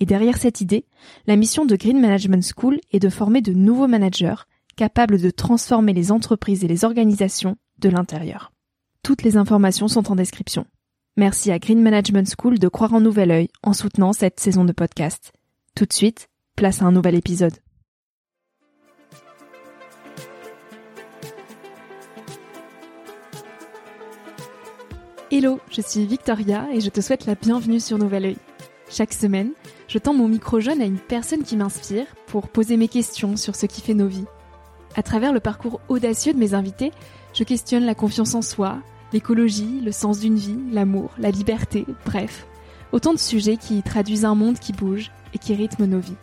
et derrière cette idée, la mission de Green Management School est de former de nouveaux managers capables de transformer les entreprises et les organisations de l'intérieur. Toutes les informations sont en description. Merci à Green Management School de croire en nouvel œil en soutenant cette saison de podcast. Tout de suite, place à un nouvel épisode. Hello, je suis Victoria et je te souhaite la bienvenue sur Nouvel Oeil. Chaque semaine, je tends mon micro jaune à une personne qui m'inspire pour poser mes questions sur ce qui fait nos vies. À travers le parcours audacieux de mes invités, je questionne la confiance en soi, l'écologie, le sens d'une vie, l'amour, la liberté, bref, autant de sujets qui traduisent un monde qui bouge et qui rythme nos vies.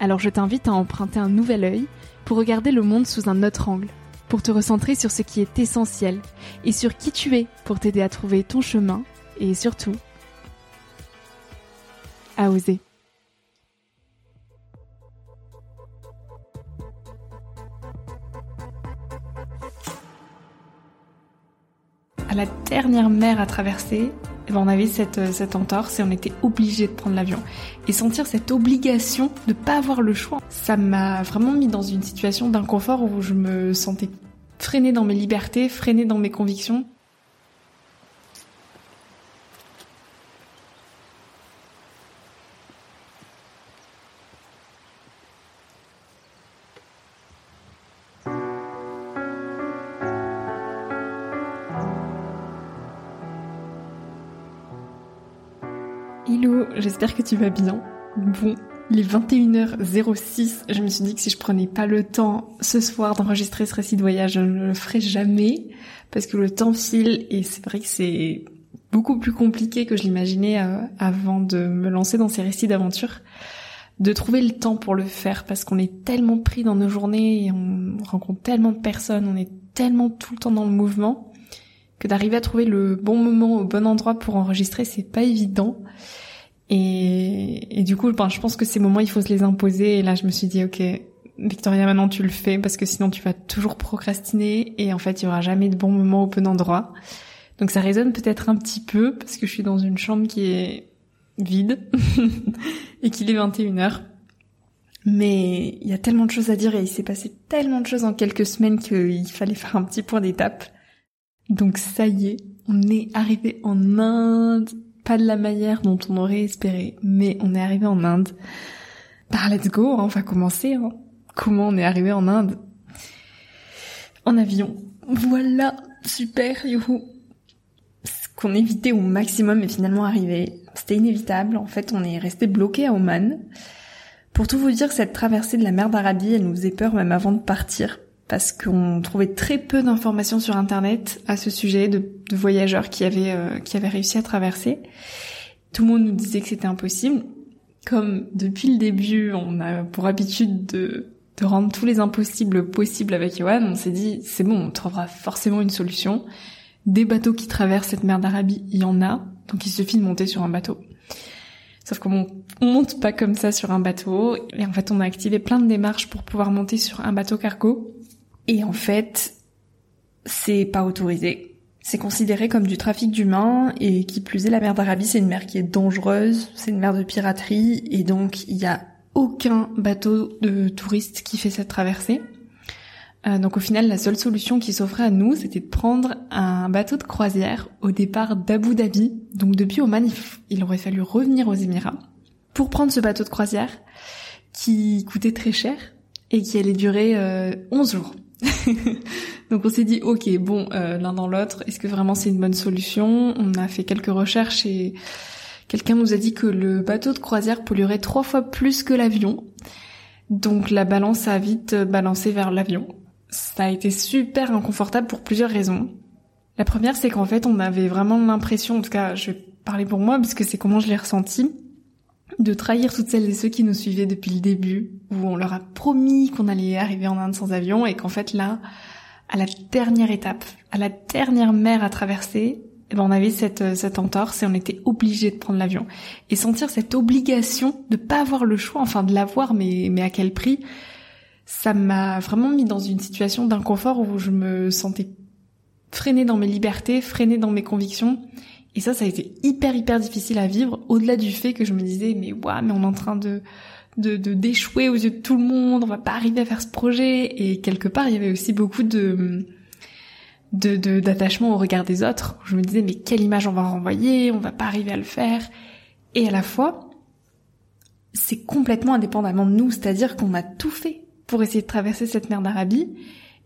Alors je t'invite à emprunter un nouvel œil pour regarder le monde sous un autre angle, pour te recentrer sur ce qui est essentiel et sur qui tu es pour t'aider à trouver ton chemin et surtout à oser. La dernière mer à traverser, eh ben, on avait cette, cette entorse et on était obligé de prendre l'avion. Et sentir cette obligation de pas avoir le choix, ça m'a vraiment mis dans une situation d'inconfort où je me sentais freinée dans mes libertés, freinée dans mes convictions. Hello, j'espère que tu vas bien. Bon, il est 21h06, je me suis dit que si je prenais pas le temps ce soir d'enregistrer ce récit de voyage, je ne le ferai jamais, parce que le temps file et c'est vrai que c'est beaucoup plus compliqué que je l'imaginais euh, avant de me lancer dans ces récits d'aventure, de trouver le temps pour le faire, parce qu'on est tellement pris dans nos journées et on rencontre tellement de personnes, on est tellement tout le temps dans le mouvement, que d'arriver à trouver le bon moment au bon endroit pour enregistrer, c'est pas évident. Et, et du coup, ben, je pense que ces moments, il faut se les imposer. Et là, je me suis dit, ok, Victoria, maintenant tu le fais parce que sinon tu vas toujours procrastiner et en fait, il y aura jamais de bon moment au bon endroit. Donc ça résonne peut-être un petit peu parce que je suis dans une chambre qui est vide et qu'il est 21h. Mais il y a tellement de choses à dire et il s'est passé tellement de choses en quelques semaines qu'il fallait faire un petit point d'étape. Donc ça y est, on est arrivé en Inde. Pas de la manière dont on aurait espéré, mais on est arrivé en Inde. Bah let's go, hein, on va commencer. Hein. Comment on est arrivé en Inde? En avion. Voilà, super, youhou. Ce qu'on évitait au maximum est finalement arrivé. C'était inévitable, en fait on est resté bloqué à Oman. Pour tout vous dire, cette traversée de la mer d'Arabie, elle nous faisait peur même avant de partir parce qu'on trouvait très peu d'informations sur internet à ce sujet de, voyageurs qui avaient euh, qui avaient réussi à traverser. Tout le monde nous disait que c'était impossible. Comme depuis le début, on a pour habitude de, de rendre tous les impossibles possibles avec Johan, on s'est dit c'est bon, on trouvera forcément une solution. Des bateaux qui traversent cette mer d'Arabie, il y en a, donc il suffit de monter sur un bateau. Sauf qu'on on monte pas comme ça sur un bateau, et en fait on a activé plein de démarches pour pouvoir monter sur un bateau cargo et en fait, c'est pas autorisé. C'est considéré comme du trafic d'humains et qui plus est la mer d'Arabie, c'est une mer qui est dangereuse, c'est une mer de piraterie et donc il y a aucun bateau de touristes qui fait cette traversée. Euh, donc au final, la seule solution qui s'offrait à nous, c'était de prendre un bateau de croisière au départ d'Abu Dhabi. Donc depuis Oman, il, il aurait fallu revenir aux Émirats pour prendre ce bateau de croisière qui coûtait très cher et qui allait durer euh, 11 jours. Donc on s'est dit ok bon euh, l'un dans l'autre est-ce que vraiment c'est une bonne solution? On a fait quelques recherches et quelqu'un nous a dit que le bateau de croisière polluerait trois fois plus que l'avion. Donc la balance a vite balancé vers l'avion. Ça a été super inconfortable pour plusieurs raisons. La première c'est qu'en fait on avait vraiment l'impression, en tout cas je vais parler pour moi parce que c'est comment je l'ai ressenti, de trahir toutes celles et ceux qui nous suivaient depuis le début, où on leur a promis qu'on allait arriver en Inde sans avion et qu'en fait là, à la dernière étape, à la dernière mer à traverser, eh ben on avait cette, cette entorse et on était obligé de prendre l'avion. Et sentir cette obligation de pas avoir le choix, enfin de l'avoir, mais, mais à quel prix, ça m'a vraiment mis dans une situation d'inconfort où je me sentais freinée dans mes libertés, freinée dans mes convictions et ça, ça a été hyper hyper difficile à vivre, au-delà du fait que je me disais, mais waouh, mais on est en train de de d'échouer aux yeux de tout le monde, on va pas arriver à faire ce projet. Et quelque part, il y avait aussi beaucoup de de d'attachement au regard des autres. Je me disais, mais quelle image on va renvoyer, on va pas arriver à le faire. Et à la fois, c'est complètement indépendamment de nous, c'est-à-dire qu'on a tout fait pour essayer de traverser cette mer d'Arabie.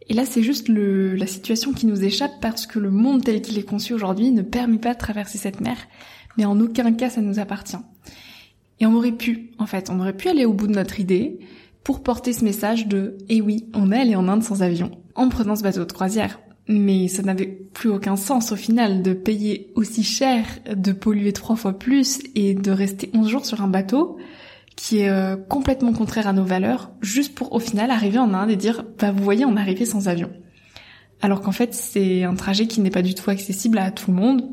Et là, c'est juste le, la situation qui nous échappe parce que le monde tel qu'il est conçu aujourd'hui ne permet pas de traverser cette mer, mais en aucun cas ça nous appartient. Et on aurait pu, en fait, on aurait pu aller au bout de notre idée pour porter ce message de « Eh oui, on est allé en Inde sans avion, en prenant ce bateau de croisière ». Mais ça n'avait plus aucun sens au final de payer aussi cher, de polluer trois fois plus et de rester 11 jours sur un bateau qui est euh, complètement contraire à nos valeurs, juste pour au final arriver en Inde et dire bah vous voyez on arrivé sans avion. Alors qu'en fait c'est un trajet qui n'est pas du tout accessible à tout le monde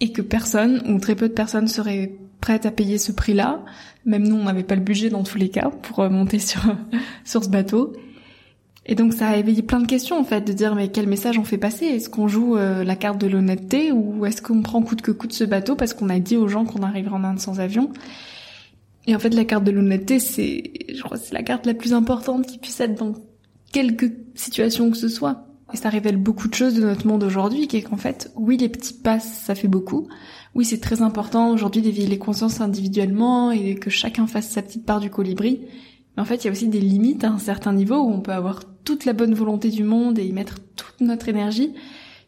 et que personne ou très peu de personnes seraient prêtes à payer ce prix-là. Même nous on n'avait pas le budget dans tous les cas pour euh, monter sur sur ce bateau. Et donc ça a éveillé plein de questions en fait, de dire mais quel message on fait passer? Est-ce qu'on joue euh, la carte de l'honnêteté ou est-ce qu'on prend coûte que coûte ce bateau parce qu'on a dit aux gens qu'on arriverait en Inde sans avion? Et en fait, la carte de l'honnêteté, c'est, je crois, c'est la carte la plus importante qui puisse être dans quelque situation que ce soit. Et ça révèle beaucoup de choses de notre monde aujourd'hui, qui est qu'en fait, oui, les petits pas, ça fait beaucoup. Oui, c'est très important aujourd'hui d'éveiller les consciences individuellement et que chacun fasse sa petite part du colibri. Mais en fait, il y a aussi des limites à un certain niveau où on peut avoir toute la bonne volonté du monde et y mettre toute notre énergie.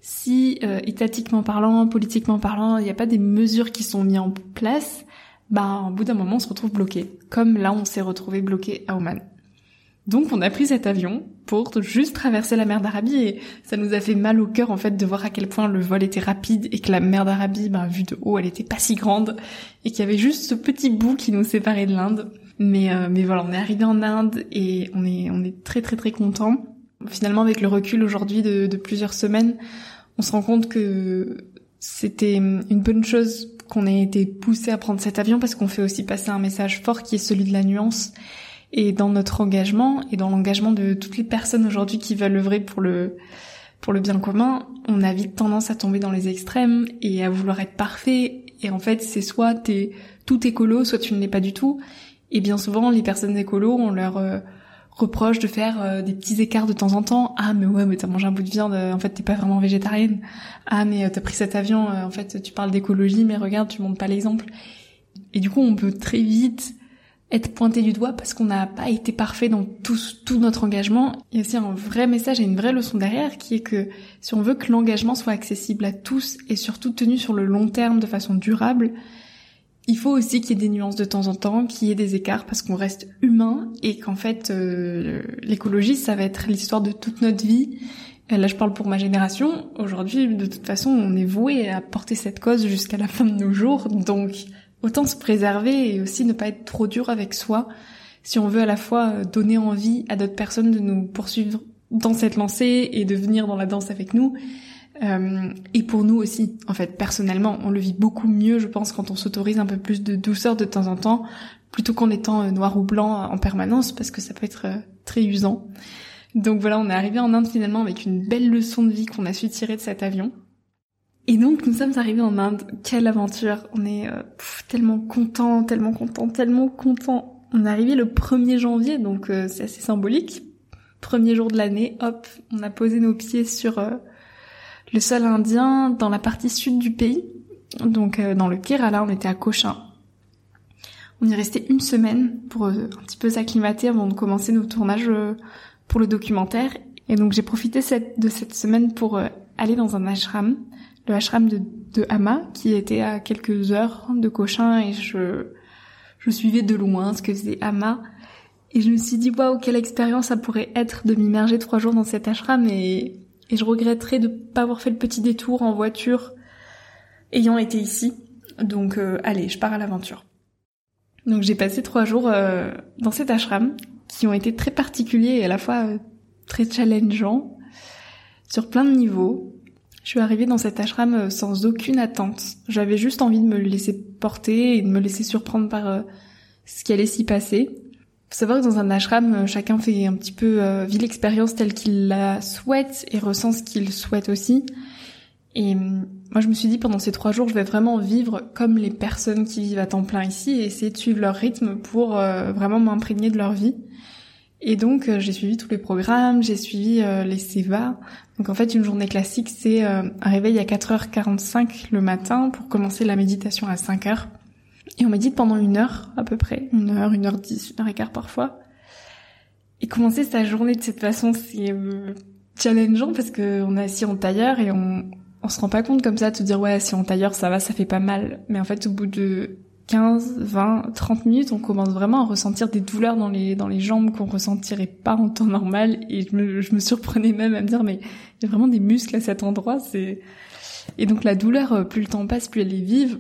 Si, euh, étatiquement parlant, politiquement parlant, il n'y a pas des mesures qui sont mises en place, bah, au bout d'un moment, on se retrouve bloqué. Comme là, on s'est retrouvé bloqué à Oman. Donc, on a pris cet avion pour juste traverser la mer d'Arabie et ça nous a fait mal au cœur, en fait, de voir à quel point le vol était rapide et que la mer d'Arabie, bah, vue de haut, elle était pas si grande et qu'il y avait juste ce petit bout qui nous séparait de l'Inde. Mais, euh, mais voilà, on est arrivé en Inde et on est, on est très, très, très content. Finalement, avec le recul aujourd'hui de, de plusieurs semaines, on se rend compte que c'était une bonne chose qu'on ait été poussé à prendre cet avion parce qu'on fait aussi passer un message fort qui est celui de la nuance. Et dans notre engagement et dans l'engagement de toutes les personnes aujourd'hui qui veulent œuvrer pour le pour le bien commun, on a vite tendance à tomber dans les extrêmes et à vouloir être parfait. Et en fait, c'est soit t'es tout écolo, soit tu ne l'es pas du tout. Et bien souvent, les personnes écolo, on leur euh, reproche de faire euh, des petits écarts de temps en temps. Ah mais ouais mais t'as mangé un bout de viande, euh, en fait t'es pas vraiment végétarienne. Ah mais euh, t'as pris cet avion, en fait tu parles d'écologie mais regarde tu montres pas l'exemple. Et du coup on peut très vite être pointé du doigt parce qu'on n'a pas été parfait dans tout, tout notre engagement. Il y a aussi un vrai message et une vraie leçon derrière qui est que si on veut que l'engagement soit accessible à tous et surtout tenu sur le long terme de façon durable, il faut aussi qu'il y ait des nuances de temps en temps, qu'il y ait des écarts parce qu'on reste humain et qu'en fait euh, l'écologie ça va être l'histoire de toute notre vie. Là je parle pour ma génération. Aujourd'hui de toute façon on est voué à porter cette cause jusqu'à la fin de nos jours. Donc autant se préserver et aussi ne pas être trop dur avec soi si on veut à la fois donner envie à d'autres personnes de nous poursuivre dans cette lancée et de venir dans la danse avec nous euh, et pour nous aussi, en fait, personnellement, on le vit beaucoup mieux, je pense, quand on s'autorise un peu plus de douceur de temps en temps, plutôt qu'en étant euh, noir ou blanc en permanence, parce que ça peut être euh, très usant. Donc voilà, on est arrivé en Inde finalement avec une belle leçon de vie qu'on a su tirer de cet avion. Et donc nous sommes arrivés en Inde. Quelle aventure On est tellement content, tellement content, tellement content. On est arrivé le 1er janvier, donc c'est assez symbolique. Premier jour de l'année, hop, on a posé nos pieds sur le sol indien dans la partie sud du pays. Donc euh, dans le Kerala, on était à Cochin. On y restait une semaine pour euh, un petit peu s'acclimater avant de commencer nos tournages euh, pour le documentaire. Et donc j'ai profité de cette semaine pour euh, aller dans un ashram, le ashram de, de Hama, qui était à quelques heures de Cochin et je, je suivais de loin ce que faisait Hama. Et je me suis dit, waouh, quelle expérience ça pourrait être de m'immerger trois jours dans cet ashram et, et je regretterais de pas avoir fait le petit détour en voiture ayant été ici. Donc euh, allez, je pars à l'aventure. Donc j'ai passé trois jours euh, dans cet ashram qui ont été très particuliers et à la fois euh, très challengeants sur plein de niveaux. Je suis arrivée dans cet ashram sans aucune attente. J'avais juste envie de me laisser porter et de me laisser surprendre par ce qui allait s'y passer. Faut savoir que dans un ashram, chacun fait un petit peu vit l'expérience telle qu'il la souhaite et ressent ce qu'il souhaite aussi. Et hum, moi, je me suis dit pendant ces trois jours, je vais vraiment vivre comme les personnes qui vivent à temps plein ici et essayer de suivre leur rythme pour euh, vraiment m'imprégner de leur vie. Et donc, euh, j'ai suivi tous les programmes, j'ai suivi euh, les SEVA. Donc, en fait, une journée classique, c'est un réveil à 4h45 le matin pour commencer la méditation à 5h. Et on médite pendant une heure à peu près, une heure, une heure dix, une heure et quart parfois. Et commencer sa journée de cette façon, c'est challengeant parce qu'on est assis en tailleur et on, on se rend pas compte comme ça de se dire ouais si on tailleur ça va ça fait pas mal. Mais en fait au bout de 15, 20, 30 minutes on commence vraiment à ressentir des douleurs dans les dans les jambes qu'on ressentirait pas en temps normal. Et je me, je me surprenais même à me dire mais il y a vraiment des muscles à cet endroit c'est et donc la douleur euh, plus le temps passe plus elle est vive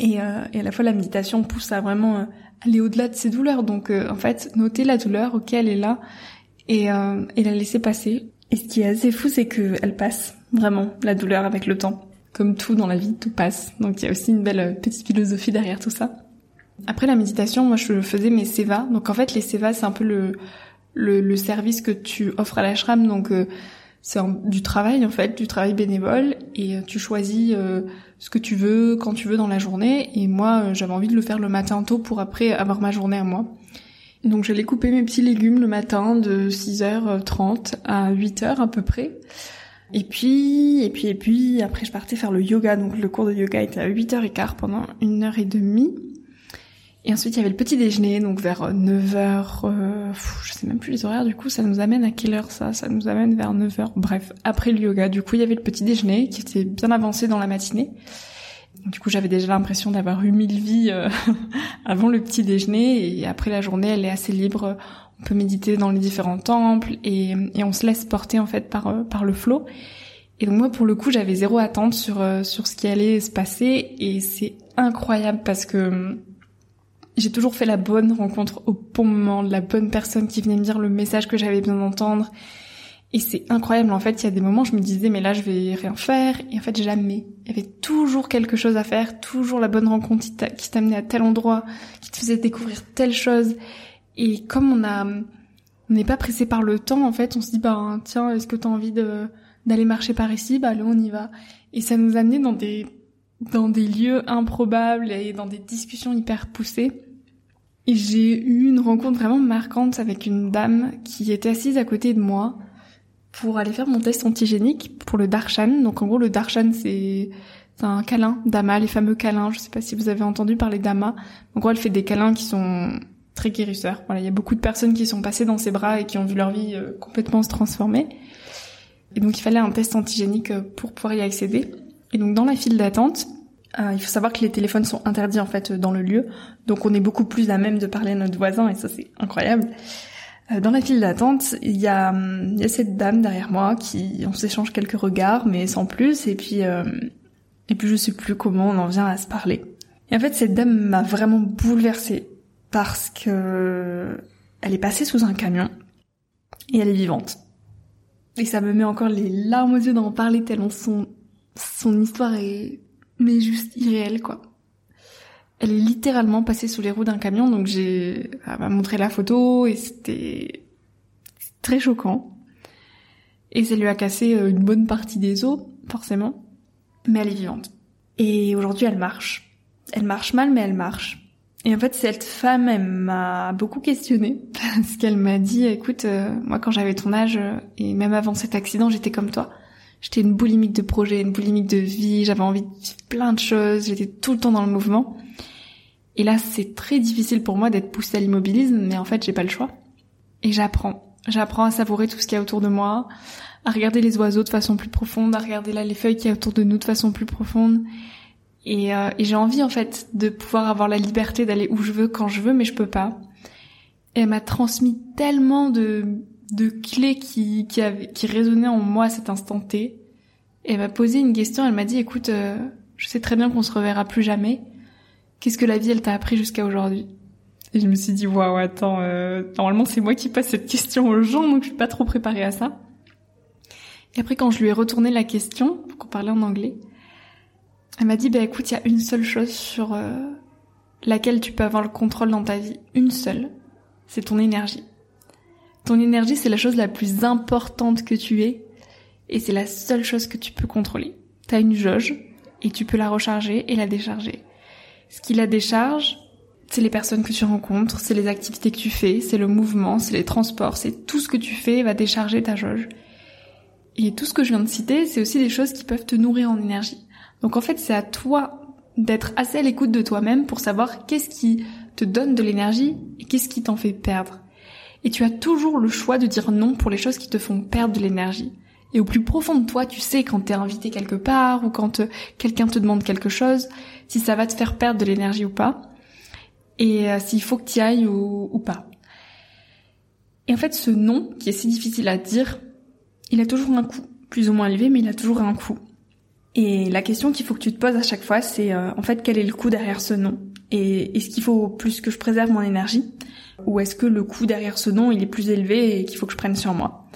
et, euh, et à la fois la méditation pousse à vraiment euh, aller au-delà de ces douleurs donc en fait noter la douleur ok elle est là et, et la laisser passer et ce qui est assez fou c'est que elle passe Vraiment, la douleur avec le temps. Comme tout dans la vie, tout passe. Donc il y a aussi une belle euh, petite philosophie derrière tout ça. Après la méditation, moi je faisais mes seva. Donc en fait les seva c'est un peu le, le, service que tu offres à l'ashram. Donc euh, c'est du travail en fait, du travail bénévole et euh, tu choisis ce que tu veux quand tu veux dans la journée. Et moi j'avais envie de le faire le matin tôt pour après avoir ma journée à moi. Donc j'allais couper mes petits légumes le matin de 6h30 à 8h à peu près. Et puis, et puis, et puis, après je partais faire le yoga. Donc le cours de yoga était à 8h15 pendant une heure et demie. Et ensuite il y avait le petit déjeuner, donc vers 9h, euh, je sais même plus les horaires du coup, ça nous amène à quelle heure ça? Ça nous amène vers 9h, bref, après le yoga. Du coup il y avait le petit déjeuner qui était bien avancé dans la matinée. Du coup j'avais déjà l'impression d'avoir eu mille vies euh, avant le petit déjeuner et après la journée elle est assez libre on peut méditer dans les différents temples et, et on se laisse porter en fait par euh, par le flot. Et donc moi pour le coup j'avais zéro attente sur euh, sur ce qui allait se passer et c'est incroyable parce que j'ai toujours fait la bonne rencontre au bon moment, la bonne personne qui venait me dire le message que j'avais besoin d'entendre. Et c'est incroyable, en fait, il y a des moments où je me disais, mais là, je vais rien faire. Et en fait, jamais. Il y avait toujours quelque chose à faire, toujours la bonne rencontre qui t'amenait à tel endroit, qui te faisait découvrir telle chose. Et comme on a, on n'est pas pressé par le temps, en fait, on se dit, bah, tiens, est-ce que t'as envie d'aller marcher par ici? Bah, allez, on y va. Et ça nous a amené dans des, dans des lieux improbables et dans des discussions hyper poussées. Et j'ai eu une rencontre vraiment marquante avec une dame qui était assise à côté de moi pour aller faire mon test antigénique pour le darshan. Donc en gros le darshan c'est un câlin, dama, les fameux câlins. Je sais pas si vous avez entendu parler d'ama. En gros elle fait des câlins qui sont très guérisseur. Voilà, il y a beaucoup de personnes qui sont passées dans ses bras et qui ont vu leur vie euh, complètement se transformer. Et donc il fallait un test antigénique euh, pour pouvoir y accéder. Et donc dans la file d'attente, euh, il faut savoir que les téléphones sont interdits en fait dans le lieu, donc on est beaucoup plus à même de parler à notre voisin et ça c'est incroyable. dans la file d'attente, il y a, hum, y a cette dame derrière moi qui on s'échange quelques regards mais sans plus et puis et puis je sais plus comment on en vient à se parler. Et en fait cette dame m'a vraiment bouleversée parce que elle est passée sous un camion et elle est vivante. Et ça me met encore les larmes aux yeux d'en parler tellement son, son histoire est, mais juste irréelle, quoi. Elle est littéralement passée sous les roues d'un camion, donc j'ai, elle m'a montré la photo et c'était très choquant. Et ça lui a cassé euh, une bonne partie des os, forcément. Mais elle est vivante. Et aujourd'hui, elle marche. Elle marche mal, mais elle marche. Et en fait, cette femme, elle m'a beaucoup questionnée parce qu'elle m'a dit, écoute, euh, moi quand j'avais ton âge euh, et même avant cet accident, j'étais comme toi. J'étais une boulimique de projet, une boulimique de vie, j'avais envie de vivre plein de choses, j'étais tout le temps dans le mouvement. Et là, c'est très difficile pour moi d'être poussée à l'immobilisme, mais en fait, j'ai pas le choix. Et j'apprends. J'apprends à savourer tout ce qu'il y a autour de moi, à regarder les oiseaux de façon plus profonde, à regarder là les feuilles qui y a autour de nous de façon plus profonde. Et, euh, et j'ai envie en fait de pouvoir avoir la liberté d'aller où je veux quand je veux, mais je peux pas. elle m'a transmis tellement de, de clés qui, qui, avaient, qui résonnaient en moi à cet instant T. Et elle m'a posé une question, elle m'a dit écoute, euh, je sais très bien qu'on se reverra plus jamais. Qu'est-ce que la vie elle t'a appris jusqu'à aujourd'hui? Et je me suis dit waouh attends, euh, normalement c'est moi qui passe cette question aux gens donc je suis pas trop préparée à ça. Et après quand je lui ai retourné la question, pour qu'on parlait en anglais, elle m'a dit, bah écoute, il y a une seule chose sur euh, laquelle tu peux avoir le contrôle dans ta vie, une seule, c'est ton énergie. Ton énergie, c'est la chose la plus importante que tu es, et c'est la seule chose que tu peux contrôler. T'as une jauge, et tu peux la recharger et la décharger. Ce qui la décharge, c'est les personnes que tu rencontres, c'est les activités que tu fais, c'est le mouvement, c'est les transports, c'est tout ce que tu fais va décharger ta jauge. Et tout ce que je viens de citer, c'est aussi des choses qui peuvent te nourrir en énergie. Donc en fait, c'est à toi d'être assez à l'écoute de toi-même pour savoir qu'est-ce qui te donne de l'énergie et qu'est-ce qui t'en fait perdre. Et tu as toujours le choix de dire non pour les choses qui te font perdre de l'énergie. Et au plus profond de toi, tu sais quand t'es invité quelque part ou quand euh, quelqu'un te demande quelque chose, si ça va te faire perdre de l'énergie ou pas, et euh, s'il faut que tu y ailles ou, pas. Et en fait, ce non, qui est si difficile à dire, il a toujours un coût, plus ou moins élevé, mais il a toujours un coût. Et la question qu'il faut que tu te poses à chaque fois, c'est euh, en fait quel est le coût derrière ce nom Et est-ce qu'il faut plus que je préserve mon énergie? Ou est-ce que le coût derrière ce nom, il est plus élevé et qu'il faut que je prenne sur moi?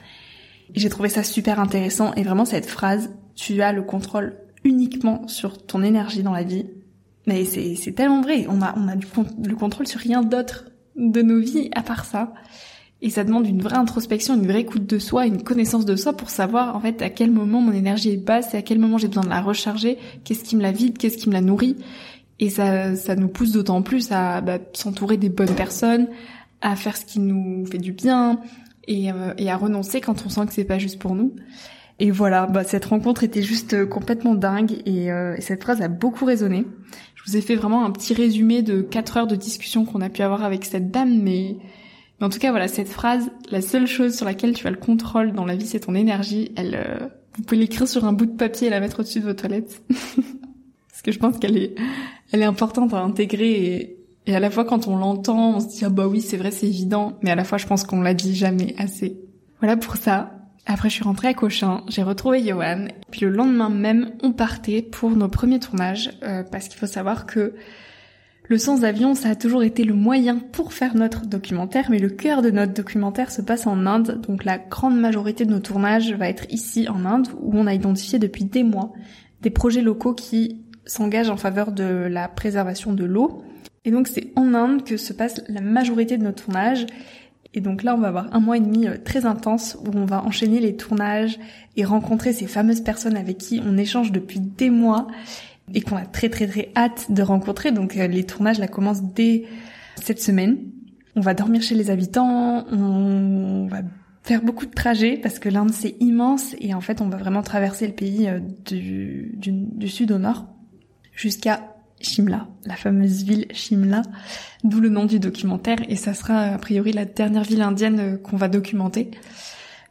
J'ai trouvé ça super intéressant et vraiment cette phrase, tu as le contrôle uniquement sur ton énergie dans la vie. Mais c'est tellement vrai, on a, on a du, le contrôle sur rien d'autre de nos vies à part ça. Et ça demande une vraie introspection, une vraie écoute de soi, une connaissance de soi pour savoir en fait à quel moment mon énergie est basse et à quel moment j'ai besoin de la recharger, qu'est-ce qui me la vide, qu'est-ce qui me la nourrit. Et ça, ça nous pousse d'autant plus à bah, s'entourer des bonnes personnes, à faire ce qui nous fait du bien et, euh, et à renoncer quand on sent que c'est pas juste pour nous. Et voilà, bah, cette rencontre était juste complètement dingue et, euh, et cette phrase a beaucoup résonné. Je vous ai fait vraiment un petit résumé de quatre heures de discussion qu'on a pu avoir avec cette dame, mais mais en tout cas, voilà, cette phrase, la seule chose sur laquelle tu as le contrôle dans la vie, c'est ton énergie. Elle, euh, vous pouvez l'écrire sur un bout de papier et la mettre au-dessus de vos toilettes. Que je pense qu'elle est, elle est importante à intégrer et, et à la fois quand on l'entend, on se dit ah bah oui, c'est vrai, c'est évident. Mais à la fois, je pense qu'on l'a dit jamais assez. Voilà pour ça. Après, je suis rentrée à Cochin, j'ai retrouvé Johan, puis le lendemain même, on partait pour nos premiers tournages, euh, parce qu'il faut savoir que le sans-avion, ça a toujours été le moyen pour faire notre documentaire, mais le cœur de notre documentaire se passe en Inde, donc la grande majorité de nos tournages va être ici en Inde, où on a identifié depuis des mois des projets locaux qui s'engagent en faveur de la préservation de l'eau. Et donc c'est en Inde que se passe la majorité de nos tournages. Et donc là, on va avoir un mois et demi euh, très intense où on va enchaîner les tournages et rencontrer ces fameuses personnes avec qui on échange depuis des mois et qu'on a très très très hâte de rencontrer. Donc euh, les tournages là commencent dès cette semaine. On va dormir chez les habitants, on va faire beaucoup de trajets parce que l'Inde c'est immense et en fait on va vraiment traverser le pays euh, du, du sud au nord jusqu'à Shimla, la fameuse ville Shimla, d'où le nom du documentaire et ça sera a priori la dernière ville indienne euh, qu'on va documenter.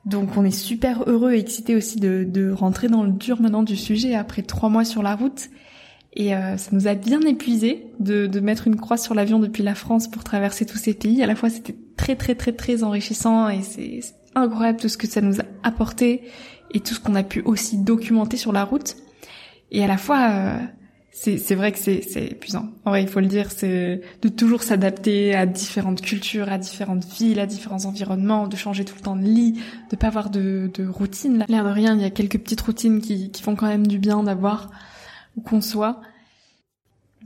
Donc on est super heureux et excité aussi de, de, rentrer dans le dur maintenant du sujet après trois mois sur la route. Et euh, ça nous a bien épuisé de, de mettre une croix sur l'avion depuis la France pour traverser tous ces pays. À la fois c'était très très très très enrichissant et c'est incroyable tout ce que ça nous a apporté et tout ce qu'on a pu aussi documenter sur la route. Et à la fois euh, c'est vrai que c'est épuisant. En vrai, il faut le dire, c'est de toujours s'adapter à différentes cultures, à différentes villes, à différents environnements, de changer tout le temps de lit, de pas avoir de, de routine. L'air de rien, il y a quelques petites routines qui, qui font quand même du bien d'avoir où qu'on soit.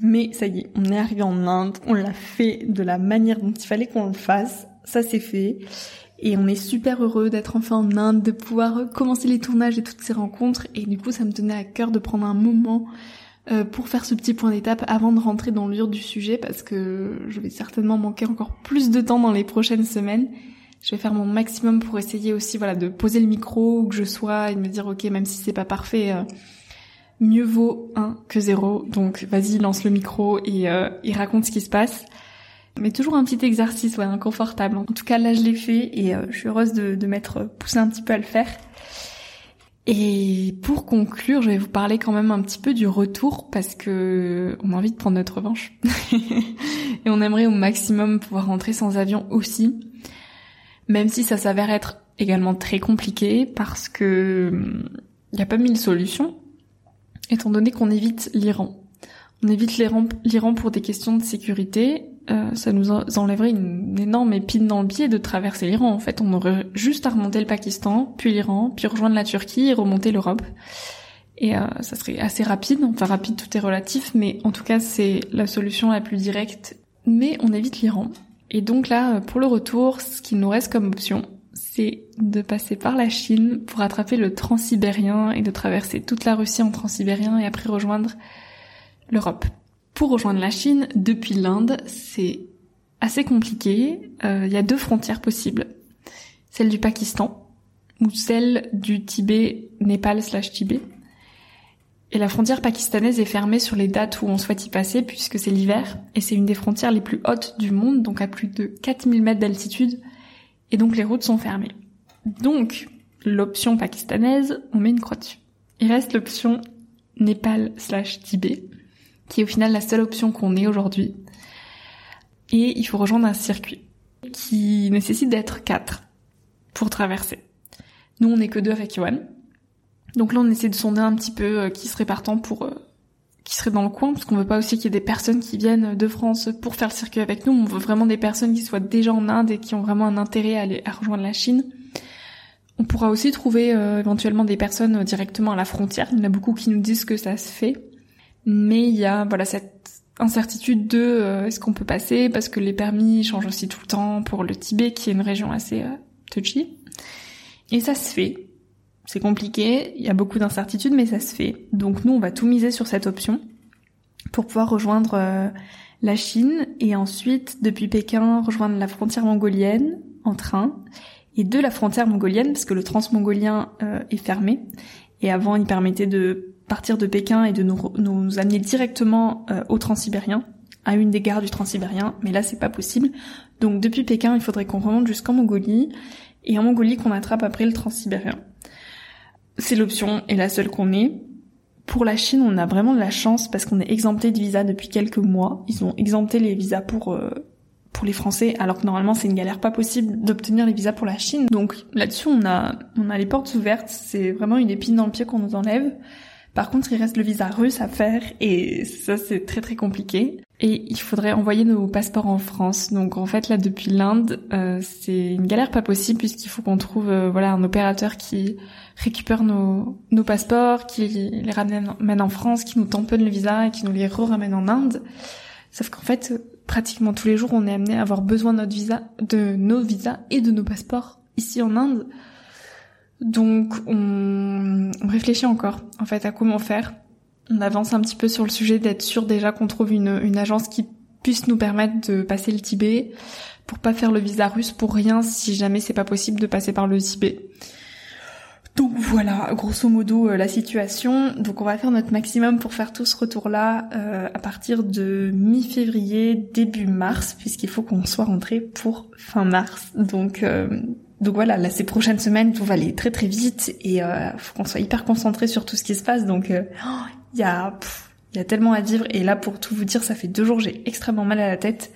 Mais ça y est, on est arrivé en Inde, on l'a fait de la manière dont il fallait qu'on le fasse. Ça c'est fait. Et on est super heureux d'être enfin en Inde, de pouvoir commencer les tournages et toutes ces rencontres. Et du coup, ça me tenait à cœur de prendre un moment euh, pour faire ce petit point d'étape avant de rentrer dans le du sujet parce que je vais certainement manquer encore plus de temps dans les prochaines semaines. Je vais faire mon maximum pour essayer aussi voilà de poser le micro où que je sois et de me dire ok même si c'est pas parfait euh, mieux vaut un que zéro donc vas-y lance le micro et, euh, et raconte ce qui se passe. Mais toujours un petit exercice, ouais, inconfortable. En tout cas, là, je l'ai fait et euh, je suis heureuse de, de m'être poussée un petit peu à le faire. Et pour conclure, je vais vous parler quand même un petit peu du retour parce que on a envie de prendre notre revanche. et on aimerait au maximum pouvoir rentrer sans avion aussi. Même si ça s'avère être également très compliqué parce que il hum, n'y a pas mille solutions, étant donné qu'on évite l'Iran. On évite l'Iran pour des questions de sécurité. Euh, ça nous enlèverait une énorme épine dans le pied de traverser l'Iran. En fait, on aurait juste à remonter le Pakistan, puis l'Iran, puis rejoindre la Turquie et remonter l'Europe. Et euh, ça serait assez rapide. Enfin, rapide, tout est relatif, mais en tout cas, c'est la solution la plus directe. Mais on évite l'Iran. Et donc là, pour le retour, ce qu'il nous reste comme option, c'est de passer par la Chine pour attraper le transsibérien et de traverser toute la Russie en transsibérien et après rejoindre l'Europe. Pour rejoindre la Chine depuis l'Inde, c'est assez compliqué. Euh, il y a deux frontières possibles. Celle du Pakistan ou celle du Tibet, Népal slash Tibet. Et la frontière pakistanaise est fermée sur les dates où on souhaite y passer puisque c'est l'hiver et c'est une des frontières les plus hautes du monde, donc à plus de 4000 mètres d'altitude et donc les routes sont fermées. Donc, l'option pakistanaise, on met une croix dessus. Il reste l'option Népal slash Tibet, qui est au final la seule option qu'on ait aujourd'hui. Et il faut rejoindre un circuit qui nécessite d'être quatre pour traverser. Nous, on n'est que deux avec Yohan. Donc là, on essaie de sonder un petit peu euh, qui serait partant pour euh, qui serait dans le coin, parce qu'on veut pas aussi qu'il y ait des personnes qui viennent de France pour faire le circuit avec nous. On veut vraiment des personnes qui soient déjà en Inde et qui ont vraiment un intérêt à, aller, à rejoindre la Chine. On pourra aussi trouver euh, éventuellement des personnes directement à la frontière. Il y en a beaucoup qui nous disent que ça se fait, mais il y a voilà cette incertitude de euh, est-ce qu'on peut passer? Parce que les permis changent aussi tout le temps pour le Tibet qui est une région assez euh, touchy. Et ça se fait. C'est compliqué, il y a beaucoup d'incertitudes, mais ça se fait. Donc nous, on va tout miser sur cette option pour pouvoir rejoindre euh, la Chine et ensuite, depuis Pékin, rejoindre la frontière mongolienne en train et de la frontière mongolienne, parce que le transmongolien euh, est fermé. Et avant, il permettait de partir de Pékin et de nous, nous amener directement euh, au transsibérien, à une des gares du transsibérien, mais là, c'est pas possible. Donc depuis Pékin, il faudrait qu'on remonte jusqu'en Mongolie, et en Mongolie qu'on attrape après le transsibérien. C'est l'option et la seule qu'on ait. Pour la Chine, on a vraiment de la chance parce qu'on est exempté de visa depuis quelques mois. Ils ont exempté les visas pour euh, pour les Français, alors que normalement c'est une galère pas possible d'obtenir les visas pour la Chine. Donc là-dessus, on a on a les portes ouvertes. C'est vraiment une épine dans le pied qu'on nous enlève. Par contre, il reste le visa russe à faire et ça c'est très très compliqué. Et il faudrait envoyer nos passeports en France. Donc en fait là depuis l'Inde, euh, c'est une galère pas possible puisqu'il faut qu'on trouve euh, voilà un opérateur qui récupère nos, nos passeports, qui les ramène en France, qui nous tamponne le visa et qui nous les re-ramène en Inde. Sauf qu'en fait, pratiquement tous les jours, on est amené à avoir besoin de notre visa, de nos visas et de nos passeports ici en Inde. Donc, on, réfléchit encore, en fait, à comment faire. On avance un petit peu sur le sujet d'être sûr déjà qu'on trouve une, une agence qui puisse nous permettre de passer le Tibet pour pas faire le visa russe pour rien si jamais c'est pas possible de passer par le Tibet. Donc voilà, grosso modo euh, la situation. Donc on va faire notre maximum pour faire tout ce retour-là euh, à partir de mi-février, début mars, puisqu'il faut qu'on soit rentré pour fin mars. Donc euh, donc voilà, là ces prochaines semaines, tout va aller très très vite et euh, faut qu'on soit hyper concentré sur tout ce qui se passe. Donc oh, il y a il y a tellement à vivre et là pour tout vous dire, ça fait deux jours j'ai extrêmement mal à la tête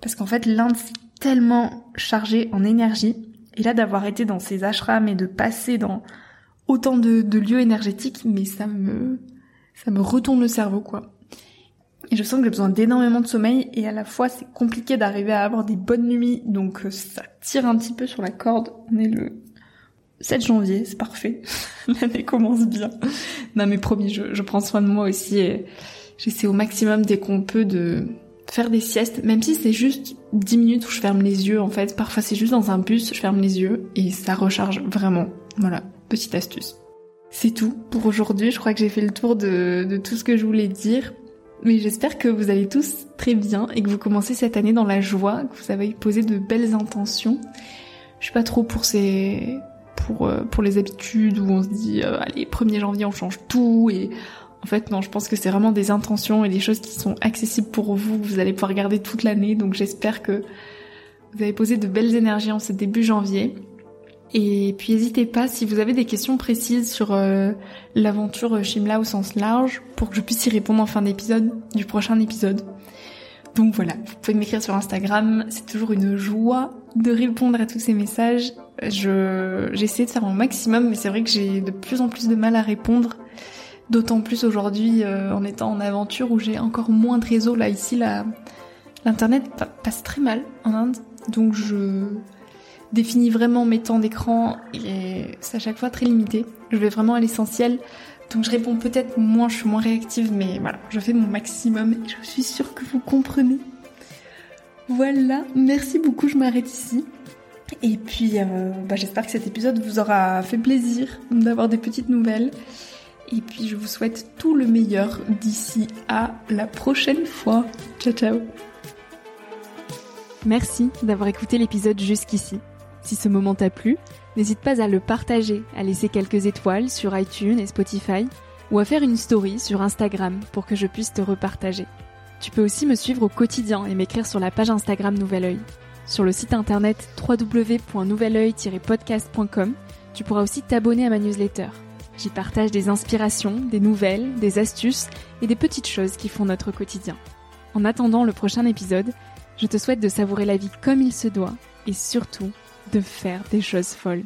parce qu'en fait l'Inde c'est tellement chargé en énergie et là, d'avoir été dans ces ashrams et de passer dans autant de, lieux énergétiques, mais ça me, ça me retourne le cerveau, quoi. Et je sens que j'ai besoin d'énormément de sommeil et à la fois c'est compliqué d'arriver à avoir des bonnes nuits, donc euh, ça tire un petit peu sur la corde. On est le 7 janvier, c'est parfait. L'année commence bien. Non mais promis, je, prends soin de moi aussi et j'essaie au maximum dès qu'on peut de, faire des siestes, même si c'est juste 10 minutes où je ferme les yeux en fait. Parfois c'est juste dans un bus, je ferme les yeux et ça recharge vraiment. Voilà, petite astuce. C'est tout pour aujourd'hui, je crois que j'ai fait le tour de tout ce que je voulais dire. Mais j'espère que vous allez tous très bien et que vous commencez cette année dans la joie, que vous avez posé de belles intentions. Je suis pas trop pour ces pour euh, pour les habitudes où on se dit euh, allez 1er janvier on change tout et En fait, non, je pense que c'est vraiment des intentions et des choses qui sont accessibles pour vous. Vous allez pouvoir garder toute l'année. Donc j'espère que vous avez posé de belles énergies en ce début janvier. Et puis n'hésitez pas si vous avez des questions précises sur euh, l'aventure Shimla au sens large pour que je puisse y répondre en fin d'épisode du prochain épisode. Donc voilà, vous pouvez m'écrire sur Instagram, c'est toujours une joie de répondre à tous ces messages. Je j'essaie de faire mon maximum mais c'est vrai que j'ai de plus en plus de mal à répondre D'autant plus aujourd'hui euh, en étant en aventure où j'ai encore moins de réseau. Là ici, l'internet passe très mal en Inde, donc je définis vraiment mes temps d'écran et c'est à chaque fois très limité. Je vais vraiment à l'essentiel. Donc je réponds peut-être moins, je suis moins réactive, mais voilà, je fais mon maximum et je suis sûre que vous comprenez. Voilà, merci beaucoup, je m'arrête ici. Et puis euh, bah, j'espère que cet épisode vous aura fait plaisir d'avoir des petites nouvelles. Et puis je vous souhaite tout le meilleur d'ici à la prochaine fois. Ciao ciao Merci d'avoir écouté l'épisode jusqu'ici. Si ce moment t'a plu, n'hésite pas à le partager, à laisser quelques étoiles sur iTunes et Spotify, ou à faire une story sur Instagram pour que je puisse te repartager. Tu peux aussi me suivre au quotidien et m'écrire sur la page Instagram Nouvel Oeil. Sur le site internet www.nouveloeil-podcast.com, tu pourras aussi t'abonner à ma newsletter. J'y partage des inspirations, des nouvelles, des astuces et des petites choses qui font notre quotidien. En attendant le prochain épisode, je te souhaite de savourer la vie comme il se doit et surtout de faire des choses folles.